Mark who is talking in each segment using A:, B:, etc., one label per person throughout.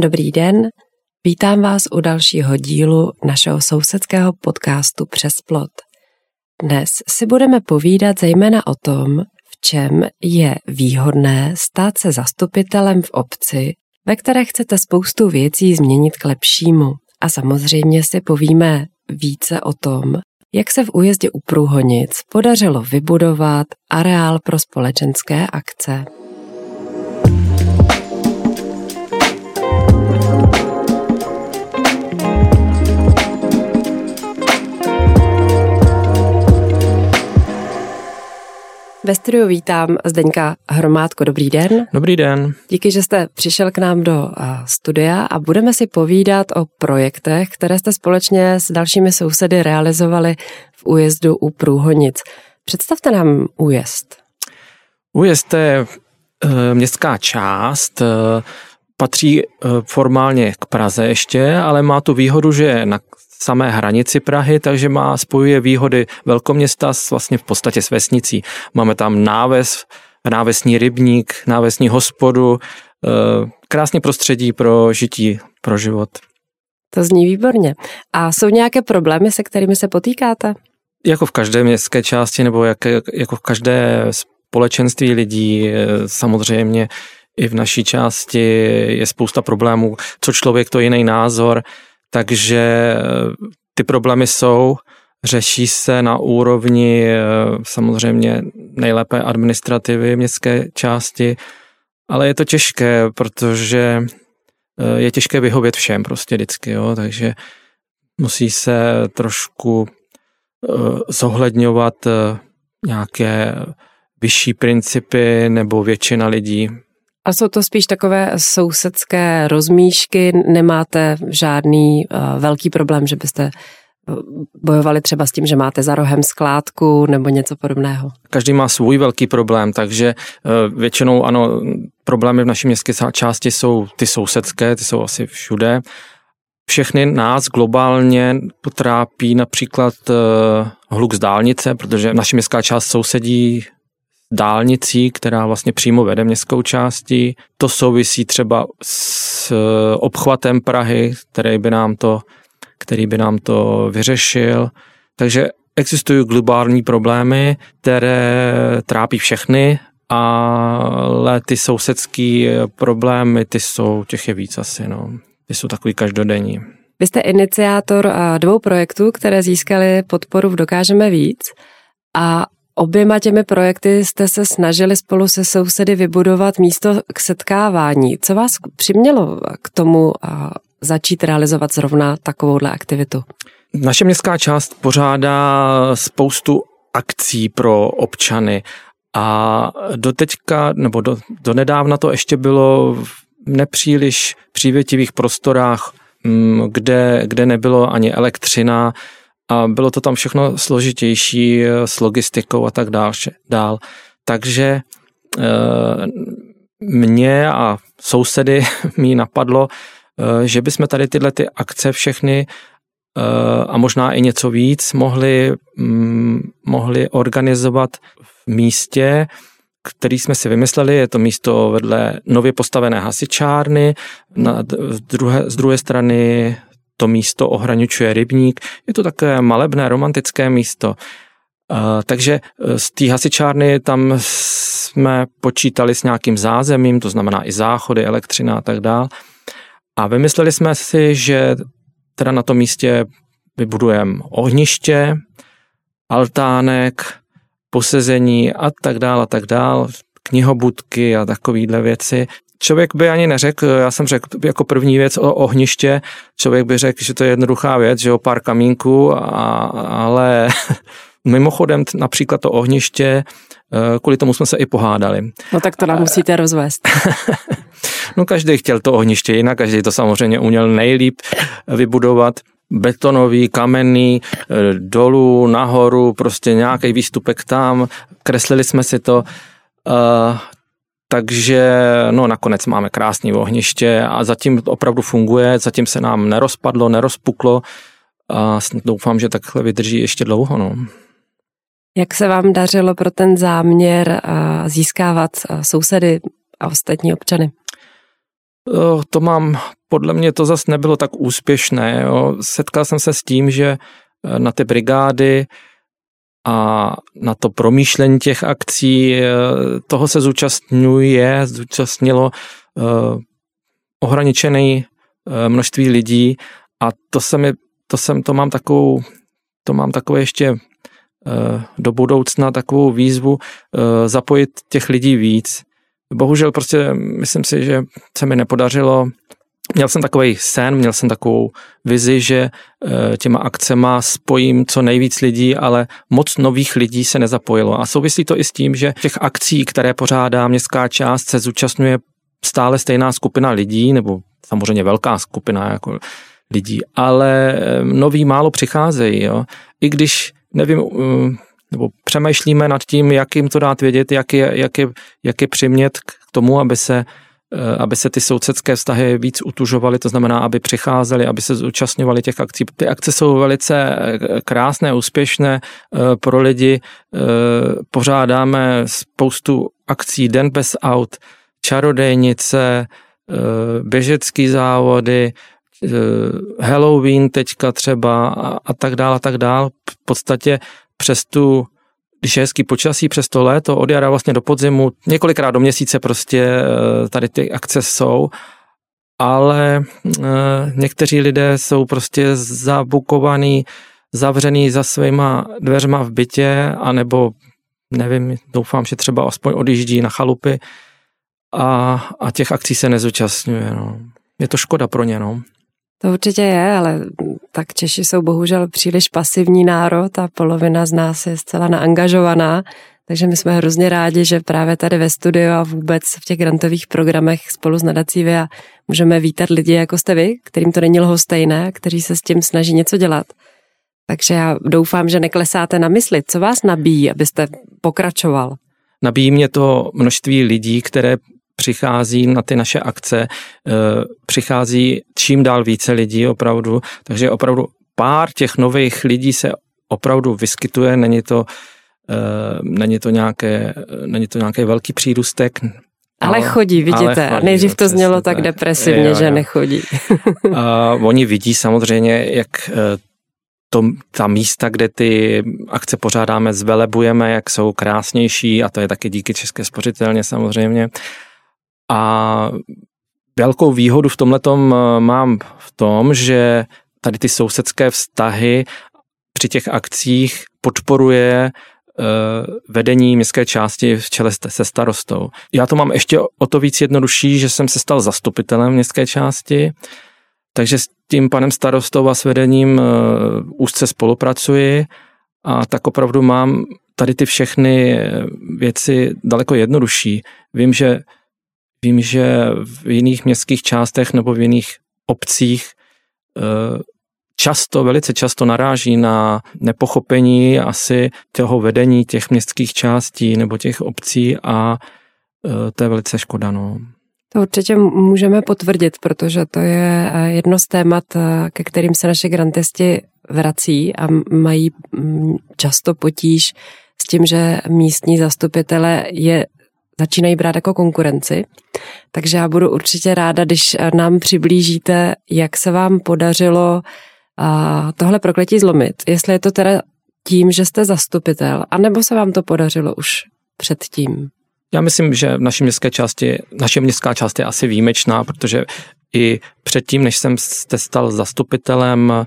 A: Dobrý den, vítám vás u dalšího dílu našeho sousedského podcastu Přes plot. Dnes si budeme povídat zejména o tom, v čem je výhodné stát se zastupitelem v obci, ve které chcete spoustu věcí změnit k lepšímu. A samozřejmě si povíme více o tom, jak se v újezdě u Průhonic podařilo vybudovat areál pro společenské akce. Ve studiu vítám Zdeňka Hromádko. Dobrý den.
B: Dobrý den.
A: Díky, že jste přišel k nám do studia a budeme si povídat o projektech, které jste společně s dalšími sousedy realizovali v újezdu u Průhonic. Představte nám újezd.
B: Újezd je e, městská část, e, patří formálně k Praze ještě, ale má tu výhodu, že je na samé hranici Prahy, takže má spojuje výhody velkoměsta s vlastně v podstatě s vesnicí. Máme tam náves, návesní rybník, návesní hospodu, eh, krásně prostředí pro žití, pro život.
A: To zní výborně. A jsou nějaké problémy, se kterými se potýkáte?
B: Jako v každé městské části nebo jak, jako v každé společenství lidí, eh, samozřejmě i v naší části je spousta problémů, co člověk, to jiný názor, takže eh, ty problémy jsou, řeší se na úrovni eh, samozřejmě nejlépe administrativy městské části, ale je to těžké, protože eh, je těžké vyhovět všem prostě vždycky, jo, takže musí se trošku zohledňovat nějaké vyšší principy nebo většina lidí
A: a jsou to spíš takové sousedské rozmíšky, nemáte žádný uh, velký problém, že byste eh, bojovali třeba s tím, že máte za rohem skládku nebo něco podobného?
B: Každý má svůj velký problém, takže uh, většinou ano, problémy v naší městské části jsou ty sousedské, ty jsou asi všude. Všechny nás globálně potrápí například hluk z dálnice, protože naše městská část sousedí dálnicí, která vlastně přímo vede městskou částí. To souvisí třeba s eh, obchvatem Prahy, který by nám to, který by nám to vyřešil. Takže existují globální problémy, které trápí všechny, ale ty sousedské problémy, ty jsou, těch je víc asi, no. Ty jsou takový každodenní.
A: Vy jste iniciátor eh, dvou projektů, které získaly podporu v Dokážeme víc. A Oběma těmi projekty jste se snažili spolu se sousedy vybudovat místo k setkávání. Co vás přimělo k tomu začít realizovat zrovna takovouhle aktivitu?
B: Naše městská část pořádá spoustu akcí pro občany a do teďka, nebo do, do nedávna to ještě bylo v nepříliš přívětivých prostorách, mm, kde, kde nebylo ani elektřina, a bylo to tam všechno složitější eh, s logistikou a tak dál. dál. Takže eh, mě a sousedy mi napadlo, eh, že bychom tady tyhle ty akce všechny a možná i něco víc mohli, mm, mohli organizovat v místě, který jsme si vymysleli. Je to místo vedle nově postavené hasičárny, na, druhé, z druhé strany to místo ohraničuje rybník. Je to také malebné, romantické místo. Takže e, z té hasičárny tam jsme počítali s nějakým zázemím, to znamená i záchody, elektřina a tak dál. A vymysleli jsme si, že teda na tom místě vybudujeme ohniště, altánek, posezení a tak dál a tak dál, knihobudky a takovéhle věci člověk by ani neřekl, já jsem řekl jako první věc o ohniště, člověk by řekl, že to je jednoduchá věc, že o pár kamínků, a, ale mimochodem například to ohniště, eh, kvůli tomu jsme se i pohádali.
A: No tak to nám musíte rozvést.
B: no každý chtěl to ohniště jinak, každý to samozřejmě uměl nejlíp vybudovat betonový, kamenný, eh, dolů, nahoru, prostě nějaký výstupek tam, kreslili jsme si to, eh, takže no nakonec máme krásné ohniště a zatím to opravdu funguje, zatím se nám nerozpadlo, nerozpuklo a doufám, že takhle vydrží ještě dlouho. No.
A: Jak se vám dařilo pro ten záměr získávat sousedy a ostatní občany?
B: To mám podle mě to zase nebylo tak úspěšné. Jo. Setkal jsem se s tím, že eh, na ty brigády a na to promýšlení těch akcí, eh, toho se zúčastňuje, zúčastnilo uh, ohraničený uh, množství lidí a to se mi, to jsem, to mám takovou, to mám takové ještě do budoucna takovou výzvu zapojit těch lidí víc. Bohužel prostě myslím si, že se mi nepodařilo Měl jsem takový sen, měl jsem takovou vizi, že eh, těma akcema spojím co nejvíc lidí, ale moc nových lidí se nezapojilo. A souvisí to i s tím, že těch akcí, které pořádá městská část, se zúčastňuje stále stejná skupina lidí, nebo samozřejmě velká skupina jako lidí, ale eh, noví málo přicházejí. Jo. I když, nevím, eh, nebo přemýšlíme nad tím, jak jim to dát vědět, jak je, jak je, jak je přimět k tomu, aby se aby se ty sousedské vztahy víc utužovaly, to znamená, aby přicházeli, aby se zúčastňovali těch akcí. Ty akce jsou velice eh, krásné, úspěšné eh, pro lidi. Pořádáme spoustu akcí Den bez aut, čarodejnice, běžecký závody, Halloween teďka třeba a tak dále a tak dále. V podstatě přes tu když je hezký počasí přes to léto, od jara vlastně do podzimu, několikrát do měsíce prostě eh, tady ty akce jsou, ale eh, někteří lidé jsou prostě zabukovaní, zavřený za svýma dveřma v bytě, anebo nevím, doufám, že třeba aspoň odjíždí na chalupy a, a těch akcí se nezúčastňuje. No. Je to škoda pro ně. No.
A: To určitě je, ale tak Češi jsou bohužel příliš pasivní národ a polovina z nás je zcela naangažovaná, takže my jsme hrozně rádi, že právě tady ve studiu a vůbec v těch grantových programech spolu s nadací VIA můžeme vítat lidi, jako jste vy, kterým to není lhostejné, kteří se s tím snaží něco dělat. Takže já doufám, že neklesáte na mysli. Co vás nabíjí, abyste pokračoval?
B: Nabíjí mě to množství lidí, které přichází na ty naše akce, eh, přichází čím dál více lidí opravdu, takže opravdu pár těch nových lidí se opravdu vyskytuje, není to, eh, není to, nějaké, není to nějaký velký přírůstek,
A: ale chodí, vidíte. Ale chodí, Nejdřív to znělo tak, tak depresivně, jo, jo. že nechodí.
B: A oni vidí samozřejmě, jak eh, to, ta místa, kde ty akce pořádáme, zvelebujeme, jak jsou krásnější a to je taky díky České spořitelně samozřejmě. A velkou výhodu v tomhle eh, mám v tom, že tady ty sousedské vztahy při těch akcích podporuje eh, vedení městské části v čele se starostou. Já to mám ještě o to víc jednodušší, že jsem se stal zastupitelem městské části, takže s tím panem starostou a s vedením eh, úzce spolupracuji a tak opravdu mám tady ty všechny věci daleko jednodušší. Vím, že Vím, že v jiných městských částech nebo v jiných obcích eh, často, velice často naráží na nepochopení asi toho vedení těch městských částí nebo těch obcí a eh, to je velice škoda. No.
A: To určitě můžeme potvrdit, protože to je eh, jedno z témat, ke kterým se naše grantisti vrací a mají často potíž s tím, že místní zastupitele je začínají brát jako konkurenci. Takže já budu určitě ráda, když nám přiblížíte, jak se vám podařilo tohle prokletí zlomit. Jestli je to teda tím, že jste zastupitel, anebo se vám to podařilo už předtím?
B: Já myslím, že v naší městské části, naše městská část je asi výjimečná, protože i předtím, než jsem se stal zastupitelem, eh,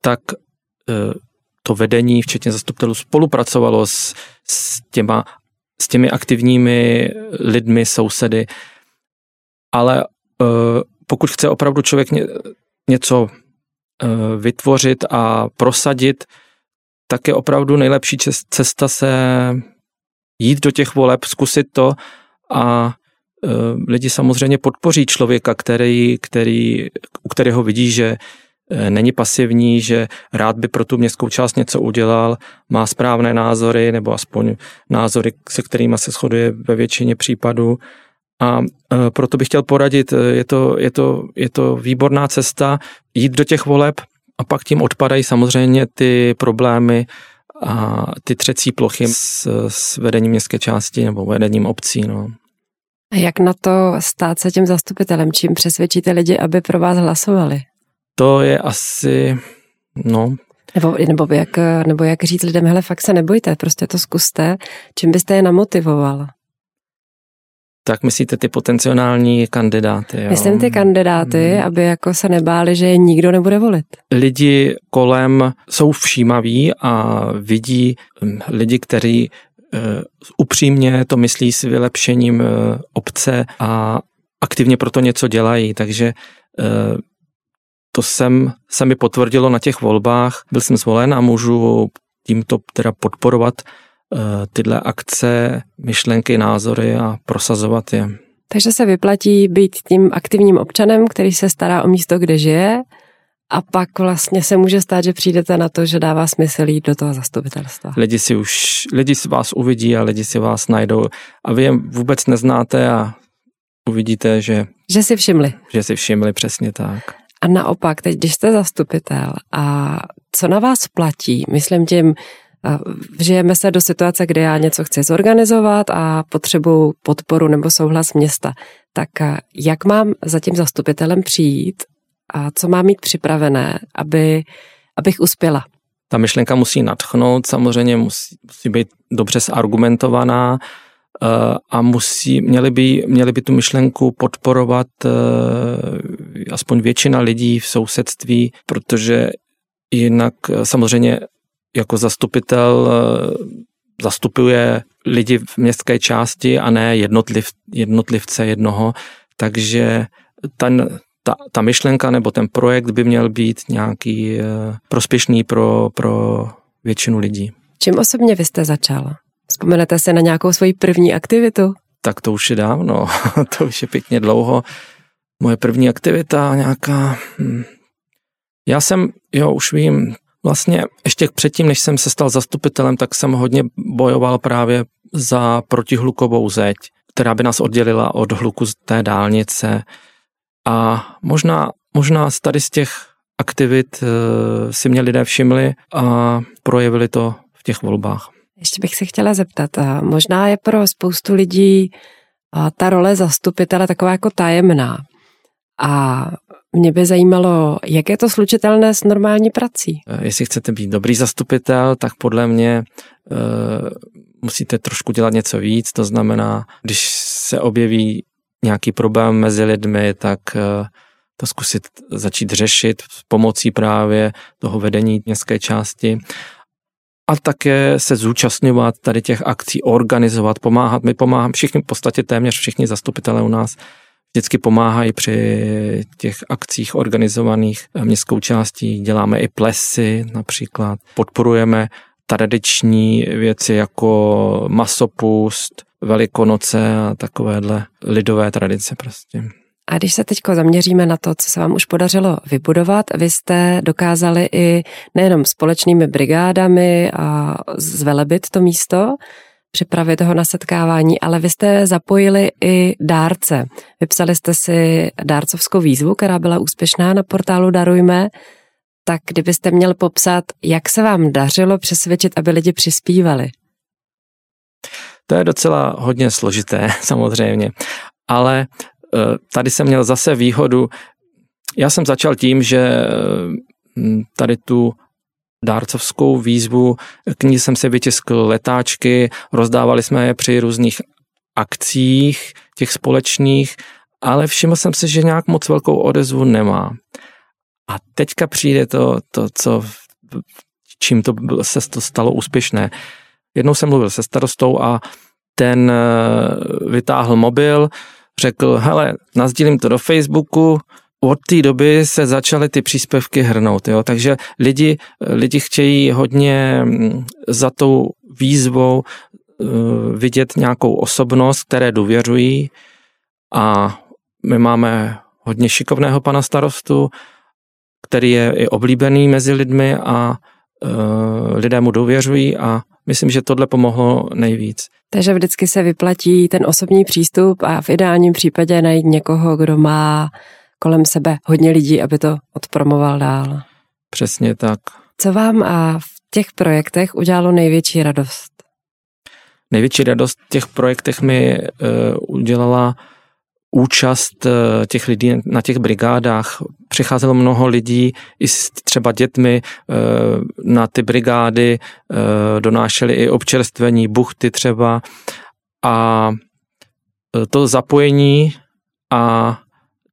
B: tak eh, to vedení, včetně zastupitelů, spolupracovalo s, s těma s těmi aktivními lidmi, sousedy. Ale uh, pokud chce opravdu člověk ně, něco uh, vytvořit a prosadit, tak je opravdu nejlepší cesta se jít do těch voleb, zkusit to a uh, lidi samozřejmě podpoří člověka, který, který, u kterého vidí, že Eh, není pasivní, že rád by pro tu městskou část něco udělal, má správné názory nebo aspoň názory, se kterými se shoduje ve většině případů. A eh, proto bych chtěl poradit, eh, je to, je, to, je to výborná cesta jít do těch voleb a pak tím odpadají samozřejmě ty problémy a ty třecí plochy s, s vedením městské části nebo vedením obcí. No.
A: A jak na to stát se tím zastupitelem? Čím přesvědčíte lidi, aby pro vás hlasovali?
B: To je asi, no...
A: Nebo, nebo, jak, nebo jak říct lidem, hele, fakt se nebojte, prostě to zkuste. Čím byste je namotivoval?
B: Tak myslíte ty potenciální kandidáty? Jo?
A: Myslím ty kandidáty, hmm. aby jako se nebáli, že je nikdo nebude volit.
B: Lidi kolem jsou všímaví a vidí hm, lidi, kteří uh, upřímně to myslí s vylepšením uh, obce a aktivně proto něco dělají, takže uh, to jsem, se mi potvrdilo na těch volbách. Byl jsem zvolen a můžu tímto teda podporovat Eh, tyhle akce, myšlenky, názory a prosazovat je.
A: Takže se vyplatí být tím aktivním občanem, který se stará o místo, kde žije a pak vlastně se může stát, že přijdete na to, že dává smysl jít do toho zastupitelstva.
B: Lidi si už, lidi si vás uvidí a lidi si vás najdou a vy je vůbec neznáte a uvidíte, že...
A: Že si všimli.
B: Že si všimli, přesně tak.
A: A naopak, teď, když jste zastupitel a co na vás platí, myslím tím, Vžijeme se do situace, kdy já něco chci zorganizovat a potřebuji podporu nebo souhlas města. Tak jak mám za tím zastupitelem přijít a co mám mít připravené, aby, abych uspěla?
B: Ta myšlenka musí nadchnout, samozřejmě musí, musí být dobře zargumentovaná a musí, měli, by, měli by tu myšlenku podporovat aspoň většina lidí v sousedství, protože jinak samozřejmě jako zastupitel eh, zastupuje lidi v městské části a ne jednotliv, jednotlivce jednoho, takže ten, ta, ta myšlenka nebo ten projekt by měl být nějaký eh, prospěšný pro, pro většinu lidí.
A: Čím osobně vy jste začal? Vzpomenete se na nějakou svoji první aktivitu?
B: Tak to už je dávno, to už je pěkně dlouho. Moje první aktivita nějaká... Hm. Já jsem, jo, už vím, Vlastně ještě předtím, než jsem se stal zastupitelem, tak jsem hodně bojoval právě za protihlukovou zeď, která by nás oddělila od hluku z té dálnice. A možná, možná z tady z těch aktivit e, si mě lidé všimli a projevili to v těch volbách.
A: Ještě bych se chtěla zeptat, možná je pro spoustu lidí ta role zastupitele taková jako tajemná. A mě by zajímalo, jak je to slučitelné s normální prací?
B: Eh, jestli chcete být dobrý zastupitel, tak podle mě e, musíte trošku dělat něco víc. To znamená, když se objeví nějaký problém mezi lidmi, tak e, to zkusit začít řešit s pomocí právě toho vedení městské části a také se zúčastňovat tady těch akcí, organizovat, pomáhat. My pomáháme, všichni, v podstatě téměř všichni zastupitelé u nás vždycky pomáhají při těch akcích organizovaných městskou částí. Děláme i plesy například. Podporujeme tradiční věci jako masopust, velikonoce a takovéhle lidové tradice prostě.
A: A když se teď zaměříme na to, co se vám už podařilo vybudovat, vy jste dokázali i nejenom společnými brigádami a zvelebit to místo, připravit ho na setkávání, ale vy jste zapojili i dárce. Vypsali jste si dárcovskou výzvu, která byla úspěšná na portálu Darujme. Tak kdybyste měl popsat, jak se vám dařilo přesvědčit, aby lidi přispívali?
B: To je docela hodně složité, samozřejmě. Ale tady jsem měl zase výhodu. Já jsem začal tím, že eh, tady tu dárcovskou výzvu. K ní jsem se vytiskl letáčky, rozdávali jsme je při různých akcích těch společných, ale všiml jsem si, že nějak moc velkou odezvu nemá. A teďka přijde to, to co, čím to se to stalo úspěšné. Jednou jsem mluvil se starostou a ten eh, vytáhl mobil, řekl, hele, nazdílím to do Facebooku, od té doby se začaly ty příspěvky hrnout, jo? takže lidi, lidi chtějí hodně mm, za tou výzvou eh, vidět nějakou osobnost, které důvěřují a my máme hodně šikovného pana starostu, který je i oblíbený mezi lidmi a uh, lidé mu důvěřují a myslím, že tohle pomohlo nejvíc.
A: Takže vždycky se vyplatí ten osobní přístup a v ideálním případě najít někoho, kdo má kolem sebe hodně lidí, aby to odpromoval dál.
B: Přesně tak.
A: Co vám a v těch projektech udělalo největší radost?
B: největší radost v těch projektech mi udělala účast těch lidí na těch brigádách. Přicházelo mnoho lidí i s třeba dětmi na ty brigády, donášeli i občerstvení, buchty třeba a to zapojení a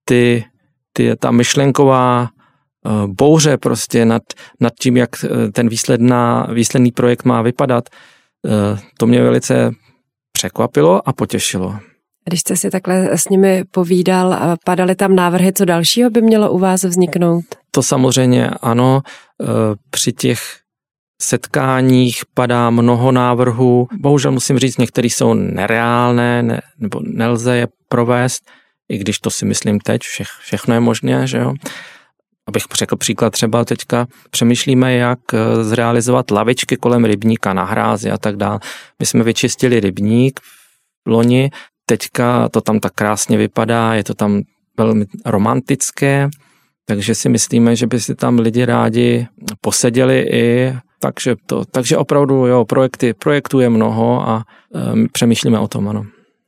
B: ty, ty, ta myšlenková eh, bouře prostě nad, nad tím, jak eh, ten výsledná, výsledný projekt má vypadat, eh, to mě velice překvapilo a potěšilo.
A: Když jste si takhle s nimi povídal, padaly tam návrhy, co dalšího by mělo u vás vzniknout?
B: To samozřejmě ano. Při těch setkáních padá mnoho návrhů. Bohužel musím říct, některé jsou nereálné, ne, nebo nelze je provést i když to si myslím teď, vše, všechno je možné, že jo. Abych řekl příklad, třeba teďka přemýšlíme, jak eh, zrealizovat lavičky kolem rybníka na hrázi a tak dále. My jsme vyčistili rybník loni, teďka to tam tak krásně vypadá, je to tam velmi romantické, takže si myslíme, že by si tam lidi rádi poseděli i takže, to, takže opravdu jo, projekty, projektů je mnoho a e, přemýšlíme o tom, ano.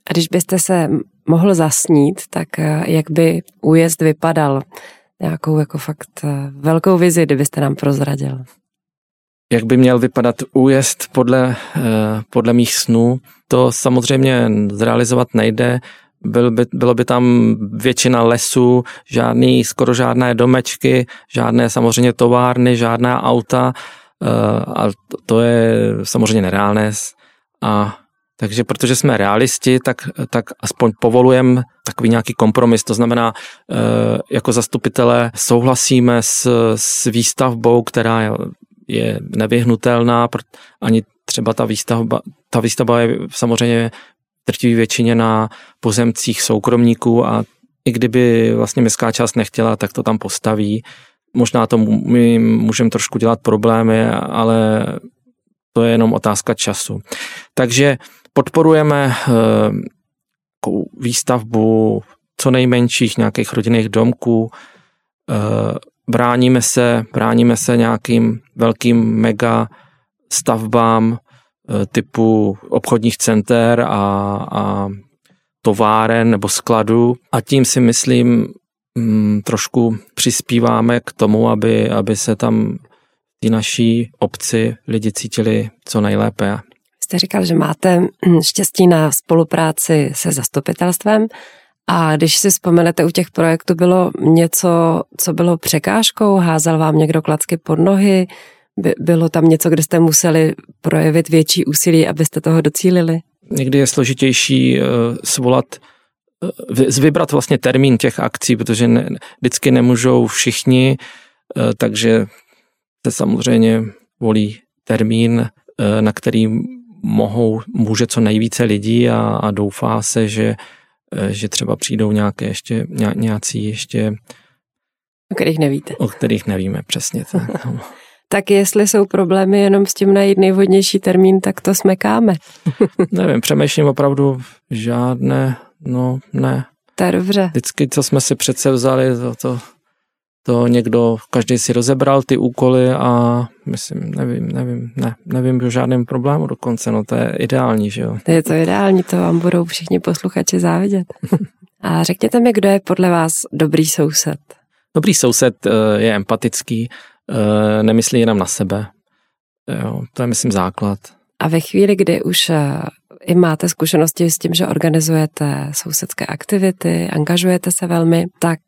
A: A když byste se mohl zasnít, tak eh, jak by újezd vypadal? Nějakou jako fakt eh, velkou vizi, kdybyste nám prozradil.
B: Jak by měl vypadat újezd podle, eh, podle mých snů, to samozřejmě zrealizovat nejde. Byl by, bylo by tam většina lesů, žádný, skoro žádné domečky, žádné samozřejmě továrny, žádná auta a to je samozřejmě nereálné. A takže protože jsme realisti, tak, tak aspoň povolujeme takový nějaký kompromis. To znamená, eh, jako zastupitelé souhlasíme s, s výstavbou, která je, nevyhnutelná, ani třeba ta výstavba, ta výstavba je samozřejmě drtivý většině na pozemcích soukromníků a i kdyby vlastně městská část nechtěla, tak to tam postaví. Možná to my můžeme trošku dělat problémy, ale to je jenom otázka času. Takže podporujeme eh, výstavbu co nejmenších nějakých rodinných domků, eh, bráníme se, bráníme se nějakým velkým mega stavbám eh, typu obchodních center a, a továren nebo skladu. A tím si myslím mm, trošku přispíváme k tomu, aby, aby se tam ty naší obci lidi cítili co nejlépe.
A: Jste říkal, že máte štěstí na spolupráci se zastupitelstvem a když si vzpomenete, u těch projektů bylo něco, co bylo překážkou, házel vám někdo klacky pod nohy, by, bylo tam něco, kde jste museli projevit větší úsilí, abyste toho docílili?
B: Někdy je složitější uh, svolat uh, vybrat vlastně termín těch akcí, protože ne, vždycky nemůžou všichni, uh, takže se samozřejmě volí termín, na který mohou, může co nejvíce lidí a, a doufá se, že, eh, že třeba přijdou nějaké ještě, ně, nějací ještě...
A: O kterých nevíte.
B: O kterých nevíme, přesně tak. No.
A: tak jestli jsou problémy jenom s tím najít nejvhodnější termín, tak to smekáme.
B: Nevím, přemýšlím opravdu žádné, no ne.
A: To je dobře.
B: Vždycky, co jsme si přece vzali, to, to to někdo, každý si rozebral ty úkoly a myslím, nevím, nevím, ne, nevím o žádném problému dokonce, no to je ideální, že jo.
A: To je to ideální, to vám budou všichni posluchači závidět. a řekněte mi, kdo je podle vás dobrý soused?
B: Dobrý soused eh, je empatický, eh, nemyslí jenom na sebe. Jo, to je, myslím, základ.
A: A ve chvíli, kdy už eh, i máte zkušenosti s tím, že organizujete sousedské aktivity, angažujete se velmi, tak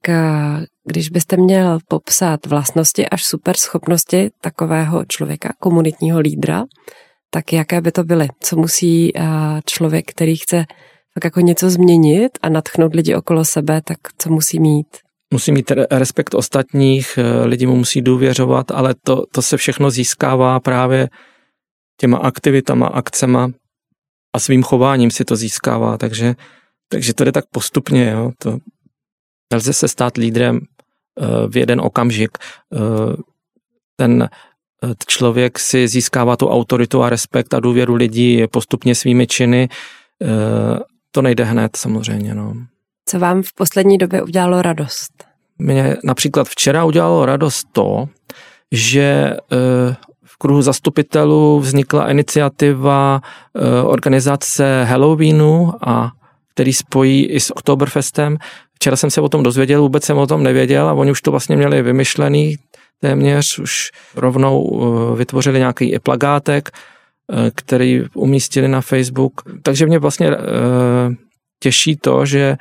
A: když byste měl popsat vlastnosti až super schopnosti takového člověka, komunitního lídra, tak jaké by to byly? Co musí člověk, který chce tak jako něco změnit a natchnout lidi okolo sebe, tak co musí mít?
B: Musí mít respekt ostatních, e, lidi mu musí důvěřovat, ale to, to se všechno získává právě těma aktivitama, akcema a svým chováním si to získává, takže, takže to jde tak postupně, jo. To, nelze se stát lídrem eh, v jeden okamžik. Eh, ten eh, člověk si získává tu autoritu a respekt a důvěru lidí postupně svými činy. To nejde hned samozřejmě. No.
A: Co vám v poslední době udělalo radost?
B: Mě například včera udělalo radost to, že v kruhu zastupitelů vznikla iniciativa eh, organizace Halloweenu, a který spojí i s Oktoberfestem. Včera jsem se o tom dozvěděl, vůbec jsem o tom nevěděl a oni už to vlastně měli vymyšlený téměř, už rovnou eh, vytvořili nějaký i plagátek, eh, který umístili na Facebook. Takže mě vlastně těší to, že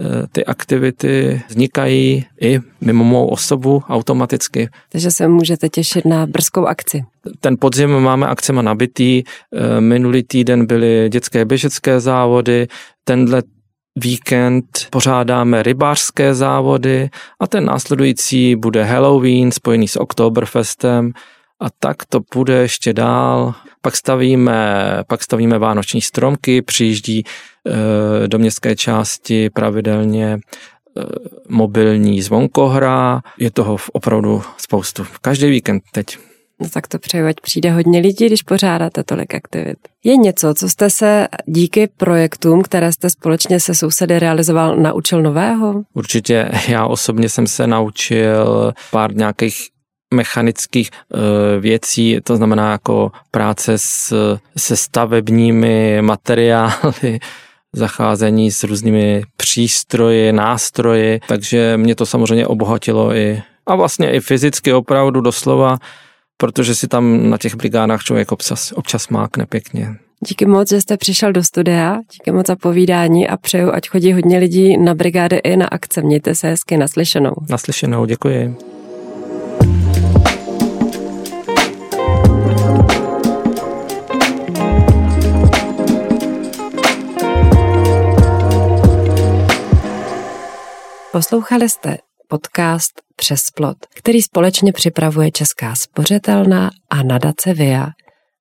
B: Eh, ty aktivity vznikají i mimo mou osobu automaticky.
A: Takže se můžete těšit na brzkou akci.
B: Ten podzim máme akcema nabitý. Eh, minulý týden byly dětské běžecké závody, tenhle víkend pořádáme rybářské závody a ten následující bude Halloween spojený s Oktoberfestem a tak to půjde ještě dál. Pak stavíme, pak stavíme vánoční stromky, přijíždí e, do městské části pravidelně e, mobilní zvonkohra. Je toho opravdu spoustu. Každý víkend teď.
A: No tak to přeju, ať přijde hodně lidí, když pořádáte tolik aktivit. Je něco, co jste se díky projektům, které jste společně se sousedy realizoval, naučil nového?
B: Určitě. Já osobně jsem se naučil pár nějakých mechanických uh, věcí, to znamená jako práce s, se stavebními materiály, zacházení s různými přístroji, nástroji, takže mě to samozřejmě obohatilo i a vlastně i fyzicky opravdu doslova, protože si tam na těch brigádách člověk občas, občas mákne pěkně.
A: Díky moc, že jste přišel do studia, díky moc za povídání a přeju, ať chodí hodně lidí na brigády i na akce. Mějte se hezky naslyšenou.
B: Naslyšenou, děkuji.
A: Poslouchali jste podcast Přes plot, který společně připravuje Česká spořitelná a nadace VIA.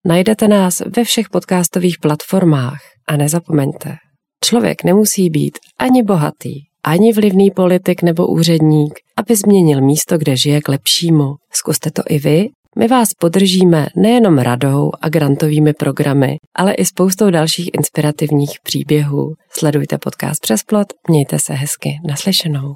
A: Najdete nás ve všech podcastových platformách a nezapomeňte, člověk nemusí být ani bohatý, ani vlivný politik nebo úředník, aby změnil místo, kde žije k lepšímu. Zkuste to i vy my vás podržíme nejenom radou a grantovými programy, ale i spoustou dalších inspirativních příběhů. Sledujte podcast Přes plot, mějte se hezky, naslyšenou.